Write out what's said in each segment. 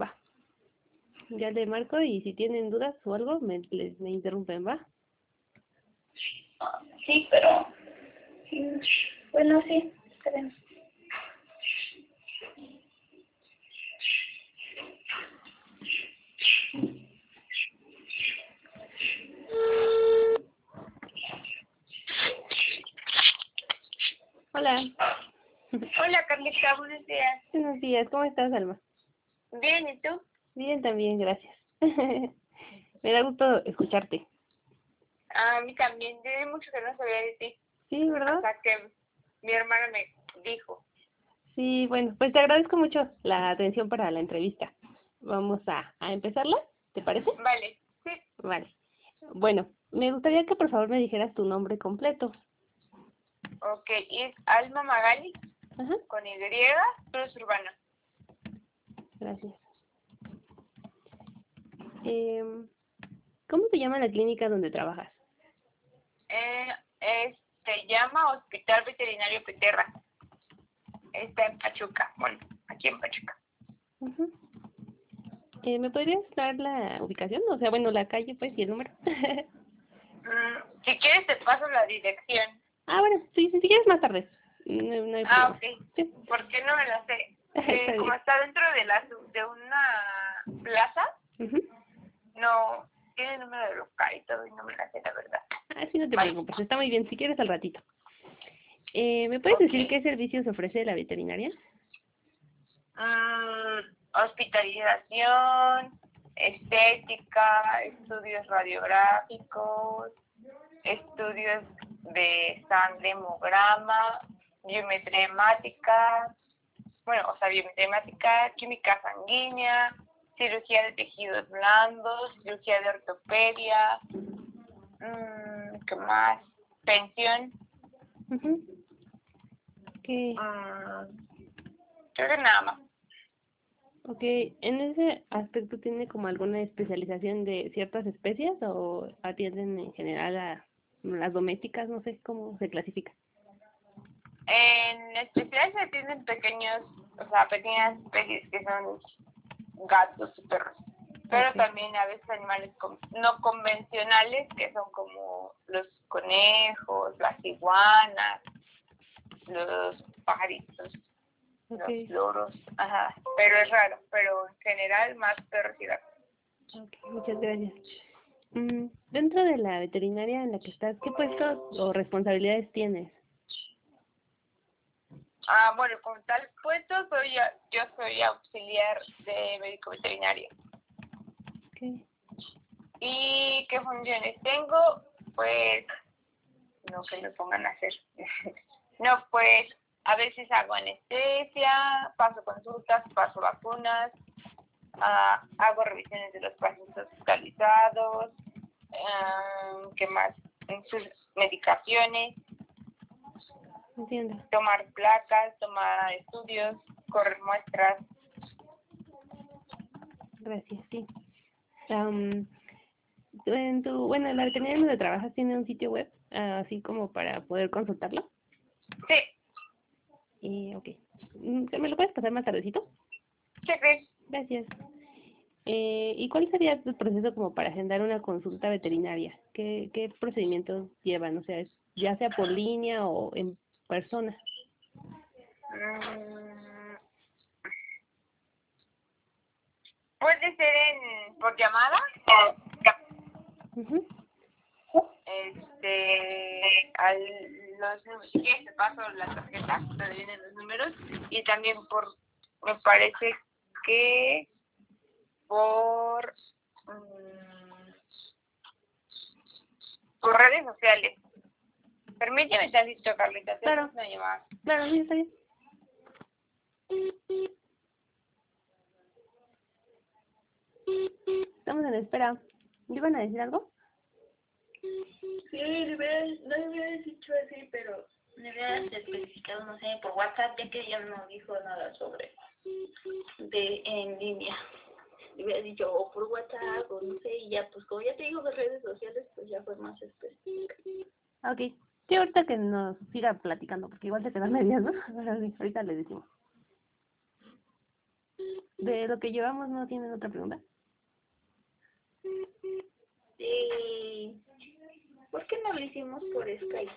Va. Ya le marco y si tienen dudas o algo, me, les, me interrumpen, ¿va? Sí, pero... Bueno, sí, esperemos. Hola. Hola, Carlita, buenos días. Buenos días, ¿cómo estás, Alma? Bien, ¿y tú? Bien, también, gracias. me da gusto escucharte. A mí también, tiene mucho que no sabía de ti. Sí, ¿verdad? Hasta que mi hermana me dijo. Sí, bueno, pues te agradezco mucho la atención para la entrevista. Vamos a, a empezarla, ¿te parece? Vale, sí. Vale. Bueno, me gustaría que por favor me dijeras tu nombre completo. Ok, es Alma Magali, Ajá, con Y, Cruz Urbana. Gracias. Em, ¿Cómo se llama la clínica donde trabajas? Eh, se llama Hospital Veterinario Peterra. Está en Pachuca, bueno, aquí en Pachuca. Eh, ¿Me podrías dar la ubicación? O sea, bueno, la calle, pues, y el número. Mm, si quieres te paso la dirección. ah, bueno, sí, si quieres más tarde. No, no hay Ah, ok. Sí. ¿Por qué no me la sé? Eh, como está dentro de, la, de una plaza, no tiene número de local y todo y no me la sé, la verdad. Ah, sí, no te Vale. preocupes, está muy bien. Si quieres al ratito. Eh, ¿Me puedes decir qué servicios ofrece la veterinaria? Mm, hospitalización, estética, estudios radiográficos, estudios de sangre, hemograma, biometría hemática, bueno, o sea, biometría hemática, química sanguínea, cirugía de tejidos blandos, cirugía de ortopedia, mm, ¿qué más? Pensión, Ujú. ¿Qué? mm, creo que nada más. Ok, ¿en ese aspecto tiene como alguna especialización de ciertas especies o atienden en general a las domésticas? No sé cómo se clasifica. En especial se atienden pequeños, o sea, pequeñas especies que son gatos y perros. Pero también a veces animales no convencionales, que son como los conejos, las iguanas, los pajaritos, los loros. Ajá. Pero es raro, pero en general más perros y gatos. ok, muchas gracias. Mm, dentro de la veterinaria en la que estás, ¿qué puestos o responsabilidades tienes? Ah, bueno, como tal puesto, soy, yo soy auxiliar de médico veterinario. ¿Y qué funciones tengo? Pues, no que me pongan a hacer. no, pues, a veces hago anestesia, paso consultas, paso vacunas, ah, hago revisiones de los pacientes hospitalizados, ah, ¿qué más? Sus medicaciones, entiendo. tomar placas, tomar estudios, correr muestras. Gracias, sí. Am, en tu, bueno, la veterinaria donde trabajas tiene un sitio web, ah, así como para poder consultarlo. Sí, Y, ok. Mm, ¿Me lo puedes pasar más tardecito? sí, sí. Gracias. Eh, ¿Y cuál sería tu proceso como para agendar una consulta veterinaria? ¿Qué, qué procedimientos llevan? O sea, ya sea por línea o en persona. Mm, Puede ser en, por llamada o Ujú. este al los si quieres te paso la tarjeta donde vienen los números y también por me parece que por mm, por redes sociales permíteme tantito Carlita te Claro. una llamada Claro, sí, está bien. Estamos en espera. ¿Le iban a decir algo? Sí, le hubiera, no le hubiera dicho así, pero le hubieras especificado, no sé, por WhatsApp, ya que ella no dijo nada sobre de en línea. Le hubiera dicho o por WhatsApp o no sé, y ya, pues como ya te digo de redes sociales, pues ya fue más específica. Ok. Sí, ahorita que nos siga platicando, porque igual se quedan medias, ¿no? Ahorita le decimos. de lo que llevamos, ¿no tienen otra pregunta? Sí. ¿Por qué no lo hicimos por Skype?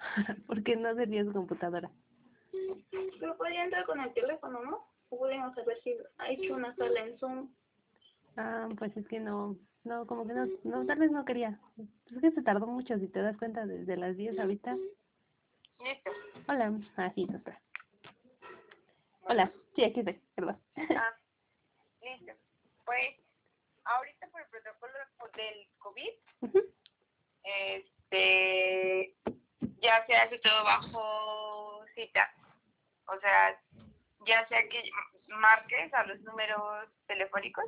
Porque no sería su computadora. Pero podría entrar con el teléfono, ¿no? O podemos haber si ha hecho una sala en Zoom. Ah, pues es que no, no, como que no, no, tal vez no quería. Es que se tardó mucho, si te das cuenta, desde las 10 ahorita. Listo. Hola, ah, sí. Hola, sí, aquí estoy, perdón. Ah, listo. Pues, ahorita por el protocolo del COVID, este, ya se hace todo bajo cita. O sea, ya sea que marques a los números telefónicos,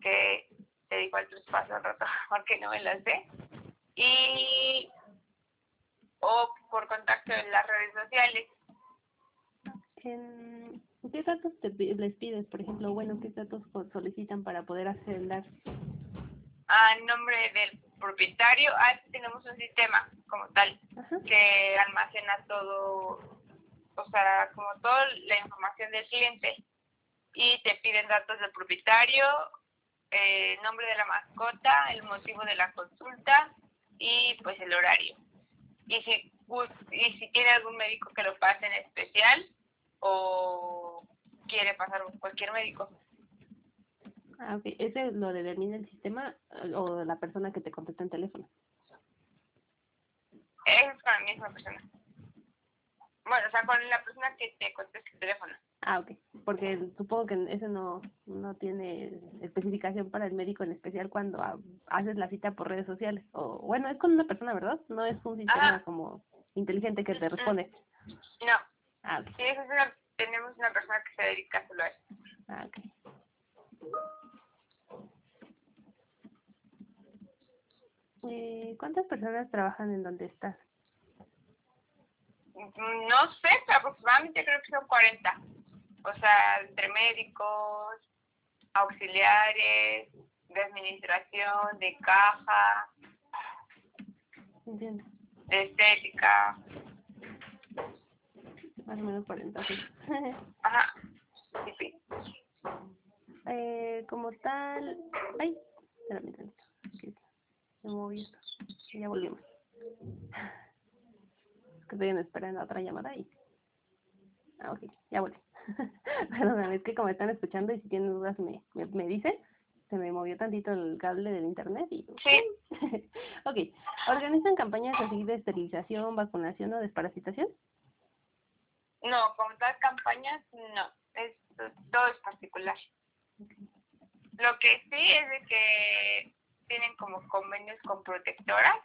que te digo el traspaso al rato, porque no me las sé, y o por contacto en las redes sociales. En- ¿Qué datos te les pides, por ejemplo? Bueno, ¿qué datos solicitan para poder agendar? A nombre del propietario, ah, tenemos un sistema como tal Ajá. que almacena todo, o sea, como toda la información del cliente y te piden datos del propietario, eh, nombre de la mascota, el motivo de la consulta y pues el horario. Y si, y si tiene algún médico que lo pase en especial o quiere pasar cualquier médico. Ah, ok. ¿Ese lo determina el sistema eh, o la persona que te contesta en teléfono? Es con la misma persona. Bueno, o sea, con la persona que te contesta el teléfono. Ah, ok. Porque supongo que ese no, no tiene especificación para el médico en especial cuando ha- haces la cita por redes sociales. O bueno, es con una persona, ¿verdad? No es un sistema Ajá. como inteligente que te responde. No, Ah, ok. sí, esa es una, tenemos una persona que se dedica solo a eso. Ah, ok. Eh, ¿Cuántas personas trabajan en donde estás? No sé, pero aproximadamente creo que son 40. O sea, entre médicos, auxiliares, de administración, de caja, Entiendo. de estética. Más o menos 40, sí. Ajá. Sí, sí. eh, como tal... Ay, espérame tantito. Se movió esto. Ya volvimos. Que estoy en espera en la otra llamada y... Ah, ok, ya volví. Perdóname, es que como están escuchando y si tienen dudas me, me, me dicen. Se me movió tantito el cable del internet y... Sí. ok, ¿organizan campañas así de esterilización, vacunación o desparasitación? No, como tal campañas, no. Es, todo es particular. Lo que sí es de que tienen como convenios con protectoras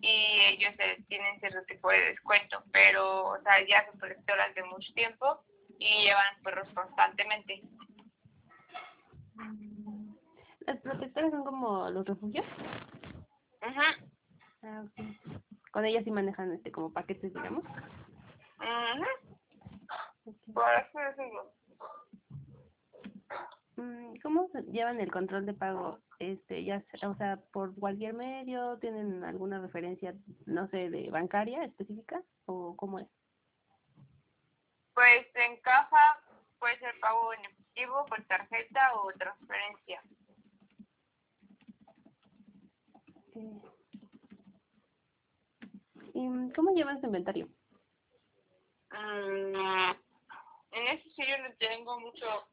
y ellos tienen cierto tipo de descuento, pero o sea, ya son protectoras de mucho tiempo y llevan perros constantemente. ¿Las protectoras son como los refugios? Ujú, Ah, ok. Con ellas sí manejan este como paquetes, digamos. Por así decirlo. Mm, ¿Cómo llevan el control de pago? Este, ya, o sea, por cualquier medio, ¿tienen alguna referencia, no sé, de bancaria específica o cómo es? Pues en caja puede ser pago en efectivo, por tarjeta o transferencia. ¿Y cómo llevan su inventario? Mm, en eso sí yo no tengo mucho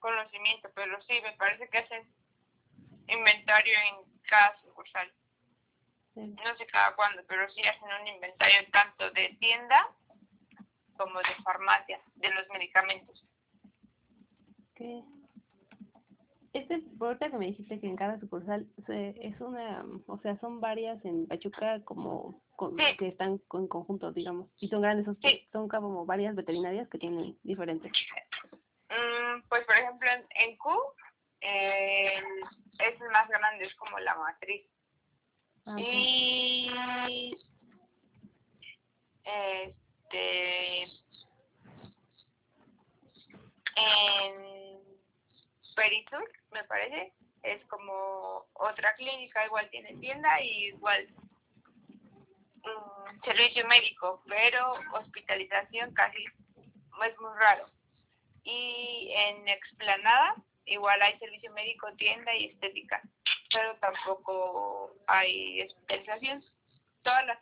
conocimiento, pero sí, me parece que hacen inventario en cada sucursal. No sé cada cuándo, pero sí hacen un inventario tanto de tienda como de farmacia, de los medicamentos. ¿qué? Este, por ahorita que me dijiste que en cada sucursal se- es una, o sea, son varias en Pachuca como con- Sí. que están con- en conjunto, digamos, y son grandes, hosp- Sí. son como varias veterinarias que tienen diferentes. Mm, pues por ejemplo en, en Q eh, es el más grande, es como la matriz. Ah. Y este en Perisur, me parece, es como otra clínica, igual tiene tienda y igual mm, servicio médico, pero hospitalización casi es muy raro. Y en Explanada igual hay servicio médico, tienda y estética, pero tampoco hay hospitalización. Todas las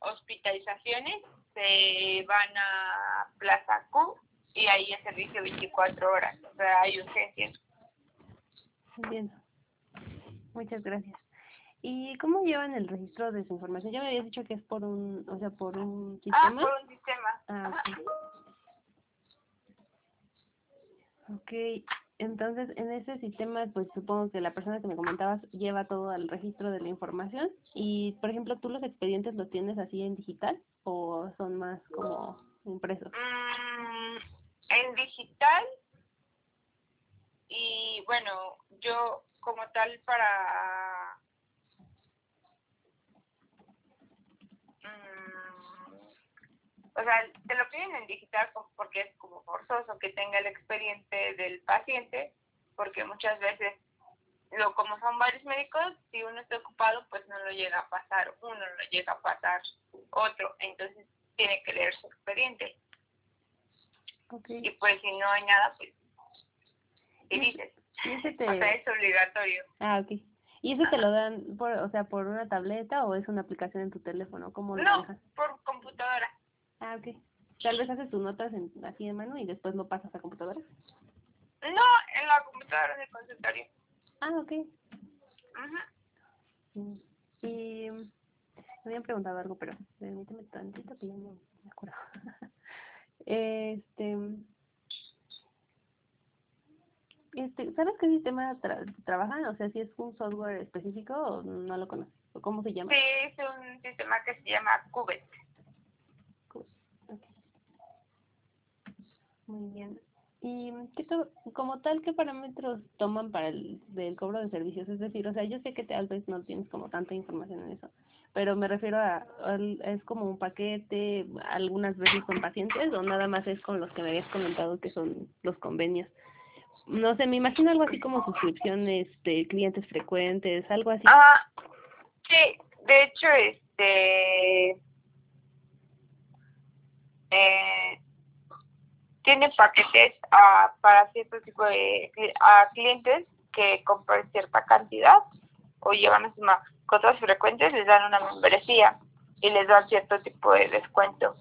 hospitalizaciones se van a Plaza Q y ahí es servicio 24 horas, o sea, hay urgencias. Entiendo. Muchas gracias. ¿Y cómo llevan el registro de su información? Ya me habías dicho que es por un, o sea, por un Ah, sistema. por un sistema. Ah, Ajá. Ok. Entonces en ese sistema, pues supongo que la persona que me comentabas lleva todo el registro de la información. Y, por ejemplo, ¿tú los expedientes los tienes así en digital o son más como impresos? Mm, en digital y bueno, yo como tal para o sea, te lo piden en digital porque es como forzoso que tenga el expediente del paciente, porque muchas veces lo como son varios médicos, si uno está ocupado, pues no lo llega a pasar uno, lo llega a pasar otro, entonces tiene que leer su expediente y pues si no hay nada, pues y dices, ¿Y ese o sea, es obligatorio. Ah, ok. ¿Y eso te lo dan, por, o sea, por una tableta o es una aplicación en tu teléfono? ¿Cómo lo No, manejas? por computadora. Ah, ok. Tal vez haces tus notas en, así de mano y después lo pasas a computadora. No, en la computadora del consultorio. Ah, ok. Ujú. Mm. Y me habían preguntado algo, pero permíteme tantito que ya no me acuerdo. este, este, ¿sabes qué sistema tra- trabajan? O sea, si es un software específico o no lo conoces. ¿O cómo se llama? Sí, es un sistema que se llama Cubet. Ok. Muy bien. ¿Y qué to- como tal, qué parámetros toman para el del cobro de servicios? Es decir, o sea, yo sé que tal vez no tienes como tanta información en eso, pero me refiero a, es como un paquete, algunas veces con pacientes o nada más es con los que me habías comentado que son los convenios. No sé, me imagino algo así como suscripciones de clientes frecuentes, algo así. Ah, sí, de hecho, este, eh, tiene paquetes ah, para cierto tipo de a clientes que compran cierta cantidad o llevan a sus mascotas frecuentes, les dan una membresía y les dan cierto tipo de descuento.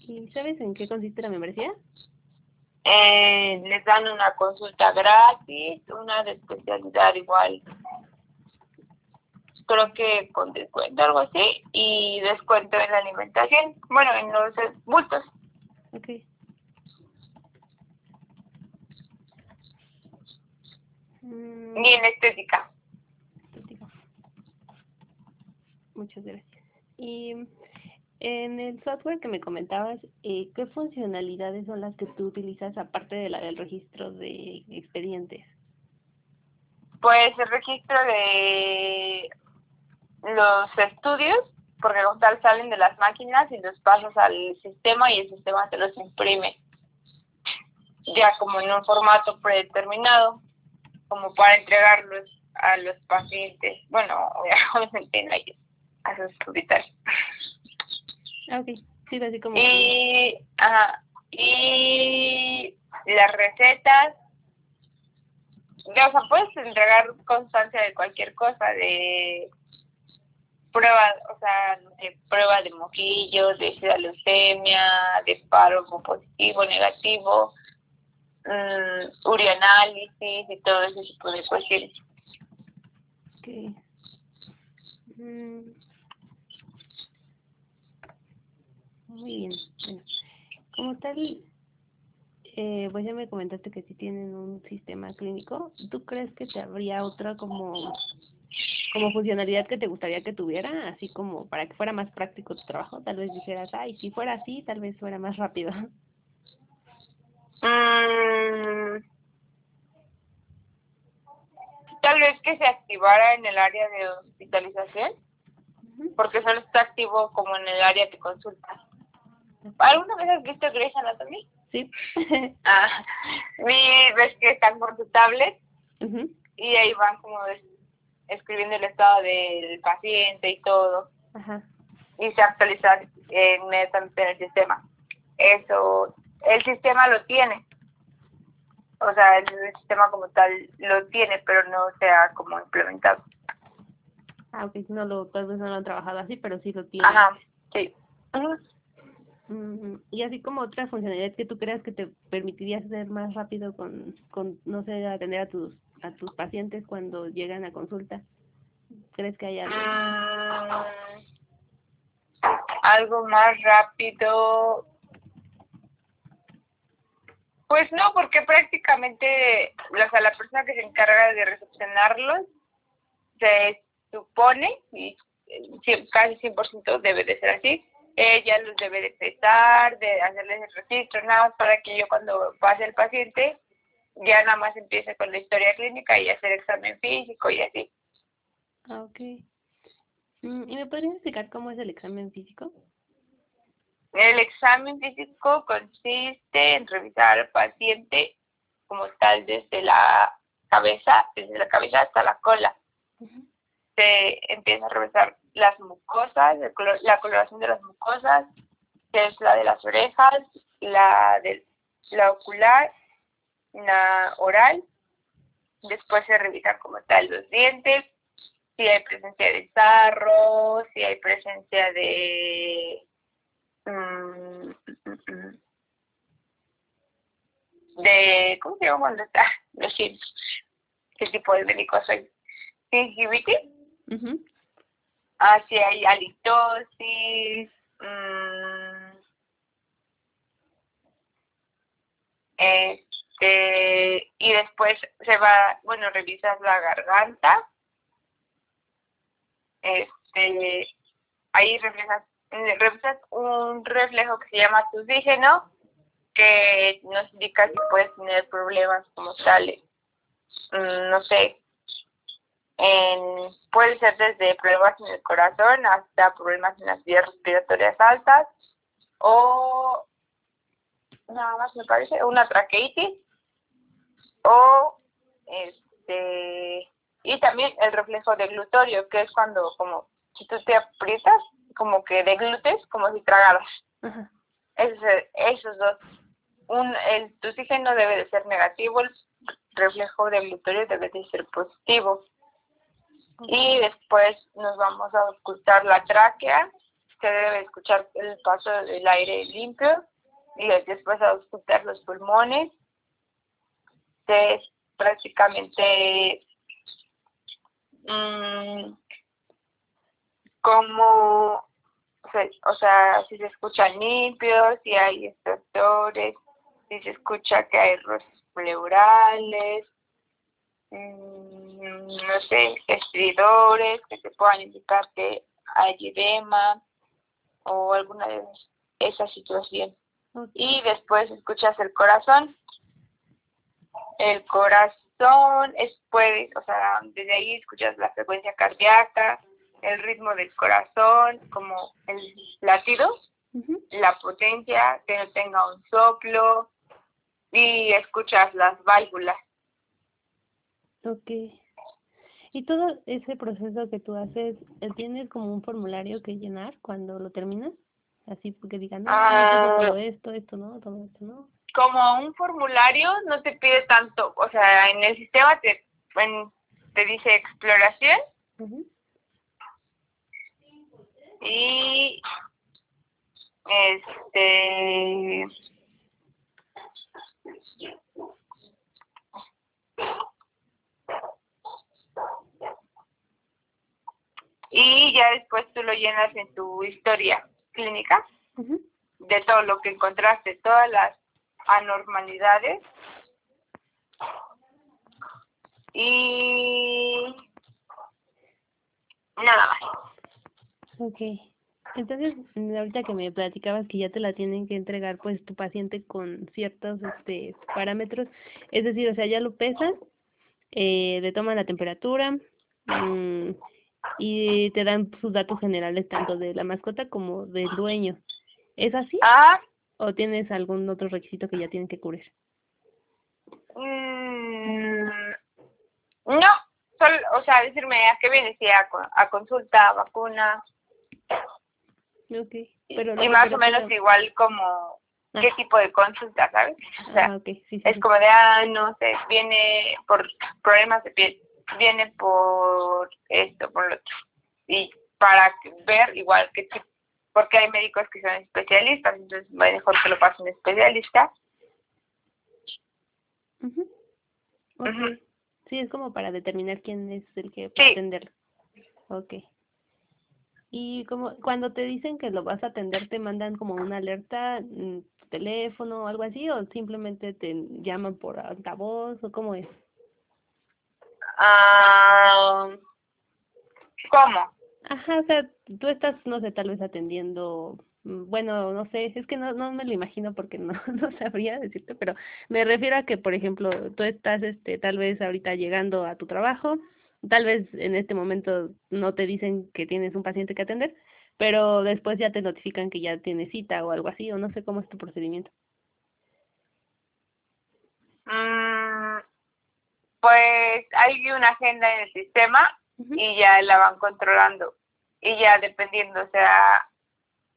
¿Y sabes en qué consiste la membresía? Eh, les dan una consulta gratis, una de especialidad igual, creo que con descuento, algo así, y descuento en la alimentación, bueno, en los bultos. Ok. Y en estética. estética. Muchas gracias. Y en el software que me comentabas, eh, ¿qué funcionalidades son las que tú utilizas aparte de la del registro de expedientes? Pues el registro de los estudios, porque como tal salen de las máquinas y los pasas al sistema y el sistema te los imprime, ya como en un formato predeterminado, como para entregarlos a los pacientes, bueno, obviamente no hay a sus hospitales. Ok. Sí, así como... Y, ajá, y las recetas, ya, o sea, puedes entregar constancia de cualquier cosa, de prueba, o sea, de prueba de mojillo, de leucemia, de paro positivo, negativo, mm, urianálisis y todo ese tipo de cuestiones. Ok. Mm. Muy bien. Bueno, como tal, eh, pues ya me comentaste que sí tienen un sistema clínico. ¿Tú crees que te habría otra como, como funcionalidad que te gustaría que tuviera? Así como para que fuera más práctico tu trabajo. Tal vez dijeras, ay, si fuera así, tal vez fuera más rápido. Mm, tal vez que se activara en el área de hospitalización, porque solo está activo como en el área de consulta. ¿Alguna vez has visto Grey's Anatomy? Sí. Ah, ves que están con su tablet y ahí van como escribiendo el estado del paciente y todo, Ajá. y se actualiza inmediatamente en el sistema. Eso, el sistema lo tiene, o sea, el sistema como tal lo tiene, pero no se ha como implementado. Ah, ok, no lo, tal vez no lo han trabajado así, pero sí lo tiene. Ajá, sí. Y así como otra funcionalidad que tú creas que te permitiría ser más rápido con, con no sé, atender a tus a tus pacientes cuando llegan a consulta. ¿Crees que hay algo? Mm, algo más rápido. Pues no, porque prácticamente o sea, la persona que se encarga de recepcionarlos se supone, y eh, casi 100% debe de ser así, ella los debe de pesar, de hacerles el registro, nada más para que yo cuando pase el paciente ya nada más empiece con la historia clínica y hacer examen físico y así. Ah, ok. Mm, ¿Y me podrías explicar cómo es el examen físico? El examen físico consiste en revisar al paciente como tal desde la cabeza, desde la cabeza hasta la cola. Se empieza a revisar las mucosas, la coloración de las mucosas, que es la de las orejas, la de la ocular, la oral. Después se revisan como tal los dientes, si hay presencia de sarro, si hay presencia de... Mm, de ¿cómo se llama está? Decir, ¿qué tipo de médico soy? ¿Gingivitis? Uh Ah, hay halitosis, mm, este, y después se va, bueno, revisas la garganta, este, ahí reflejas, revisas un reflejo que se llama oxígeno, que nos indica si puedes tener problemas como tales, mm, no sé, puede ser desde problemas en el corazón hasta problemas en las vías respiratorias altas o nada más me parece una traqueitis o este y también el reflejo de glutorio que es cuando como si tú te aprietas como que de glutes como si tragaras. Esos, dos. Un el tu oxígeno debe de ser negativo el reflejo de glutorio debe de ser positivo. Y después nos vamos a ocultar la tráquea, se debe escuchar el paso del aire limpio y después a ocultar los pulmones. Es prácticamente mmm, como, o sea, si se escuchan limpios, si hay extractores, si se escucha que hay roces pleurales, Mm, no sé, estridores que te puedan indicar que hay edema o alguna de esas situaciones. Y después escuchas el corazón. El corazón es o sea, desde ahí escuchas la frecuencia cardíaca, el ritmo del corazón, como el latido, la potencia, que no tenga un soplo, y escuchas las válvulas. Ok. Y todo ese proceso que tú haces, eh, ¿tienes como un formulario que llenar cuando lo terminas? Así porque digan, no, ah, todo esto, esto, ¿no? Todo esto, ¿no? Como un formulario no te pide tanto, o sea, en el sistema te, te dice exploración. Y este y ya después tú lo llenas en tu historia clínica de todo lo que encontraste, todas las anormalidades y nada más. Ok. Entonces, ahorita que me platicabas que ya te la tienen que entregar pues tu paciente con ciertos este parámetros, es decir, o sea, ya lo pesan, eh, le toman la temperatura, mmm, y te dan sus datos generales tanto de la mascota como del dueño. ¿Es así? Ah. ¿O tienes algún otro requisito que ya tienen que cubrir? Mm, no, solo, o sea, decirme a qué viene, si a, a consulta, vacuna. Pero y más o menos igual como qué tipo de consulta, ¿sabes? O sea, Ah, ok, sí, sí. es sí. como de, ah, no sé, viene por problemas de piel, viene por esto, por lo otro. Y para ver igual que tipo, porque hay médicos que son especialistas, entonces mejor que lo pase un especialista. Ok. Ujú. Sí, es como para determinar quién es el que atenderlo. Ok. Y como cuando te dicen que lo vas a atender, ¿te mandan como una alerta, tu teléfono o algo así? ¿O simplemente te llaman por altavoz o cómo es? Ah, ¿Cómo? Ajá, o sea, tú estás, no sé, tal vez atendiendo, mm, bueno, no sé, es que no, no me lo imagino porque no, no sabría decirte, pero me refiero a que, por ejemplo, tú estás, este, tal vez ahorita llegando a tu trabajo, tal vez en este momento no te dicen que tienes un paciente que atender, pero después ya te notifican que ya tienes cita o algo así, o no sé cómo es tu procedimiento. Mm, pues hay una agenda en el sistema y ya la van controlando. Y ya dependiendo, o sea,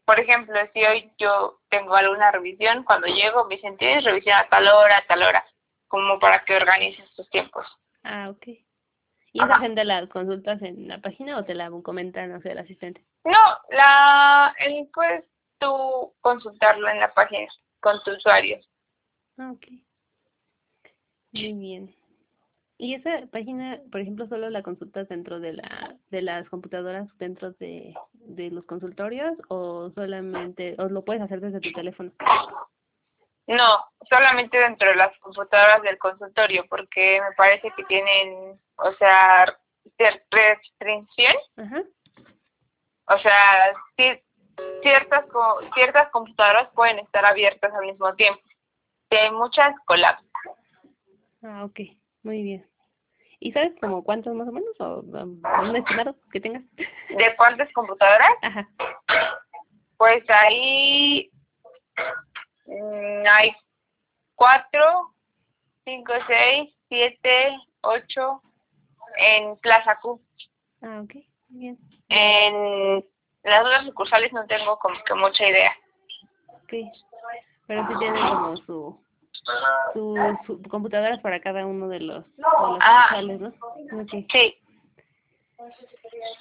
por ejemplo, si hoy yo tengo alguna revisión, cuando llego me dicen, tienes revisión a tal hora, a tal hora, como para que organices tus tiempos. Ah, ok. ¿Y esa Ajá. agenda la consultas en la página o te la comentan, no sé, el asistente? No, la, el, puedes tú consultarlo en la página con tu usuario. Ah, ok. Muy bien. ¿Y esa página, por ejemplo, solo la consultas dentro de la de las computadoras dentro de, de los consultorios o solamente o lo puedes hacer desde tu teléfono? No, solamente dentro de las computadoras del consultorio, porque me parece que tienen, o sea, restricción, o sea, ci- ciertas co- ciertas computadoras pueden estar abiertas al mismo tiempo. Si hay muchas, colapsan. Ah, ok. Muy bien. ¿Y sabes como cuántos más o menos o um, un estimado que tengas? ¿De cuántas computadoras? Ajá. Pues ahí mm, hay cuatro, cinco, seis, siete, ocho en Plaza Q. Ah, ok. Bien. En las otras sucursales no tengo como que mucha idea. Ok. Pero sí tienen como su su, su computadoras para cada uno de los de los Ah. sucursales, ¿no? Sí.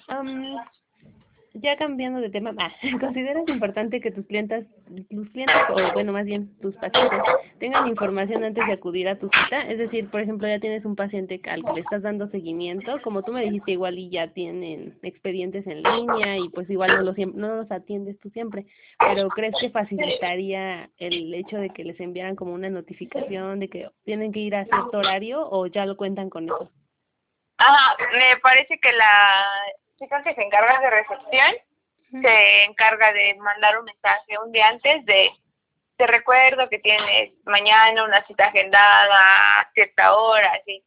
Am, ya cambiando de tema, ah, ¿consideras importante que tus clientes, tus clientes, o bueno, más bien tus pacientes, tengan información antes de acudir a tu cita? Es decir, por ejemplo, ya tienes un paciente al que le estás dando seguimiento, como tú me dijiste, igual y ya tienen expedientes en línea y pues igual no los, no los atiendes tú siempre, pero ¿crees que facilitaría el hecho de que les enviaran como una notificación de que tienen que ir a cierto horario o ya lo cuentan con eso? Ajá, me parece que la chica que se encarga de recepción se encarga de mandar un mensaje un día antes de te recuerdo que tienes mañana una cita agendada a cierta hora, así,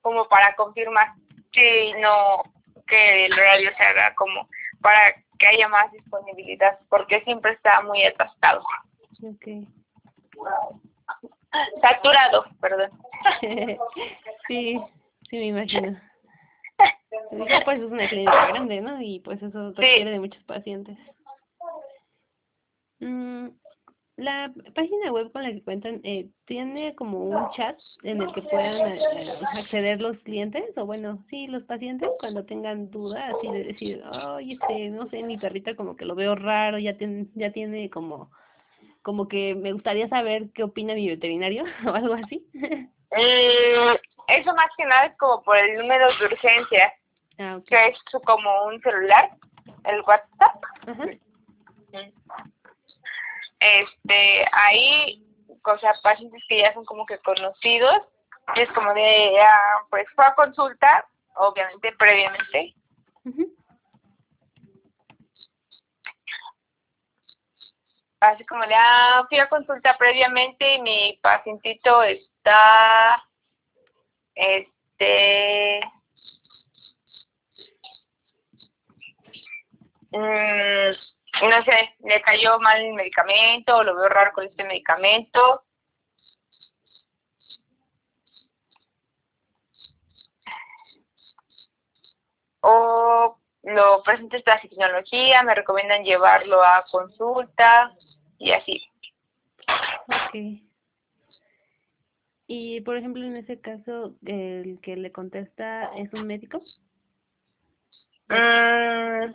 como para confirmar si no que el horario se haga como para que haya más disponibilidad, porque siempre está muy atascado, saturado, perdón. sí, sí me imagino. Ya pues es una clínica grande, ¿no? Y pues eso requiere de muchos pacientes. Mm, la página web con la que cuentan eh, tiene como un chat en el que puedan eh, acceder los clientes o bueno, sí, los pacientes cuando tengan dudas así de decir, "Ay, este, no sé, mi perrita como que lo veo raro, ya tiene ya tiene como como que me gustaría saber qué opina mi veterinario o algo así. Mm, eso más que nada es como por el número de urgencia, ah, que es como un celular, el WhatsApp. Este, ahí, o sea, pacientes que ya son como que conocidos, es como de, ah, pues fue a consulta, obviamente previamente, así como de, ah, fui a consulta previamente y mi pacientito está, este, mm, no sé, le cayó mal el medicamento, lo veo raro con este medicamento. O lo presento esta tecnología, me recomiendan llevarlo a consulta y así. Ok. Y, por ejemplo, en ese caso, el que le contesta es un médico. Mm,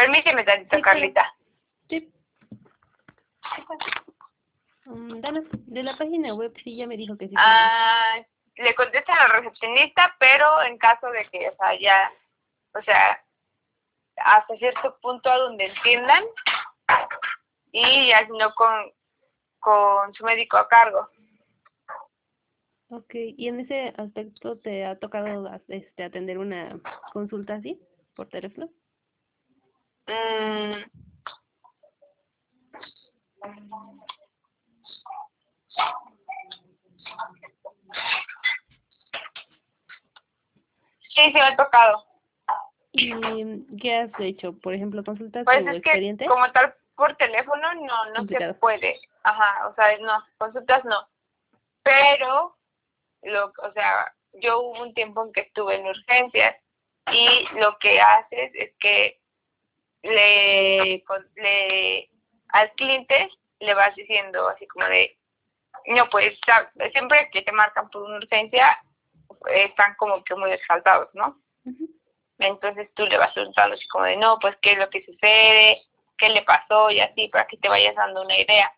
permíteme tantito, Sí. Carlita. Sí. Mm, Dana, de la página web sí ya me dijo que sí. Ah, le contestan al recepcionista, pero en caso de que, o sea, ya, o sea, hasta cierto punto a donde entiendan y ya no con, con su médico a cargo. Ok, y en ese aspecto te ha tocado este, atender una consulta así, por teléfono. Mm. Sí, sí me ha tocado. ¿Y qué has hecho? Por ejemplo, consultas Pues tu es expediente. que como tal por teléfono no no se puede. Ajá, o sea, no, consultas no. Pero lo, o sea, yo hubo un tiempo en que estuve en urgencias y lo que haces es que le, con- le al cliente le vas diciendo así como de no pues siempre que te marcan por una urgencia están como que muy exaltados, ¿no? Entonces tú le vas preguntando así como de, no, pues qué es lo que sucede, qué le pasó y así, para que te vayas dando una idea.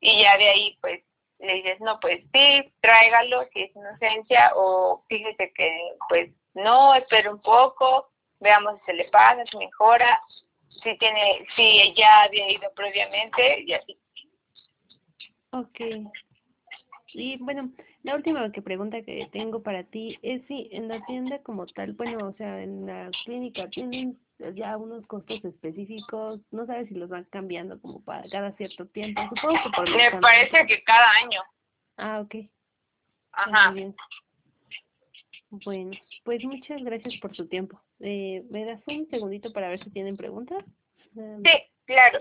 Y ya de ahí, pues, le dices, no, pues sí, tráigalo si es inocencia o fíjese que, pues, no, espere un poco, veamos si se le pasa, si mejora, si tiene, si ya había ido previamente y así. Ok. Y bueno, la última que pregunta que tengo para ti es si en la tienda como tal, bueno, o sea, en la clínica tienen ya unos costos específicos, no sabes si los van cambiando como para cada cierto tiempo, supongo que por Me parece que cada año. Ah, ok. Ajá. Muy bien. Bueno, pues muchas gracias por tu tiempo. Eh, ¿Me das un segundito para ver si tienen preguntas? Sí, claro.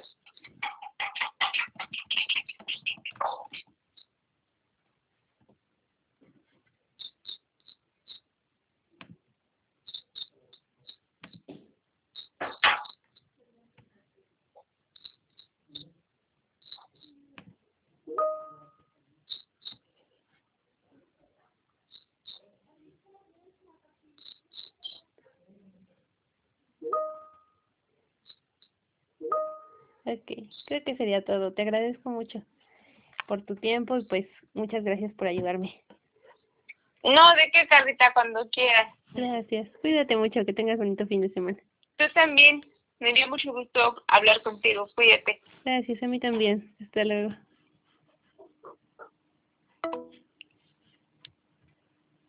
Creo que sería todo. Te agradezco mucho por tu tiempo y pues muchas gracias por ayudarme. No, de qué, Carlita, cuando quieras. Gracias. Cuídate mucho, que tengas bonito fin de semana. Tú también. Me dio mucho gusto hablar contigo. Cuídate. Gracias, a mí también. Hasta luego.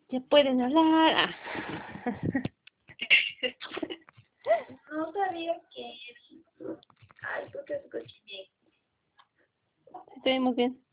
Ya pueden hablar. Ah. No sabía que...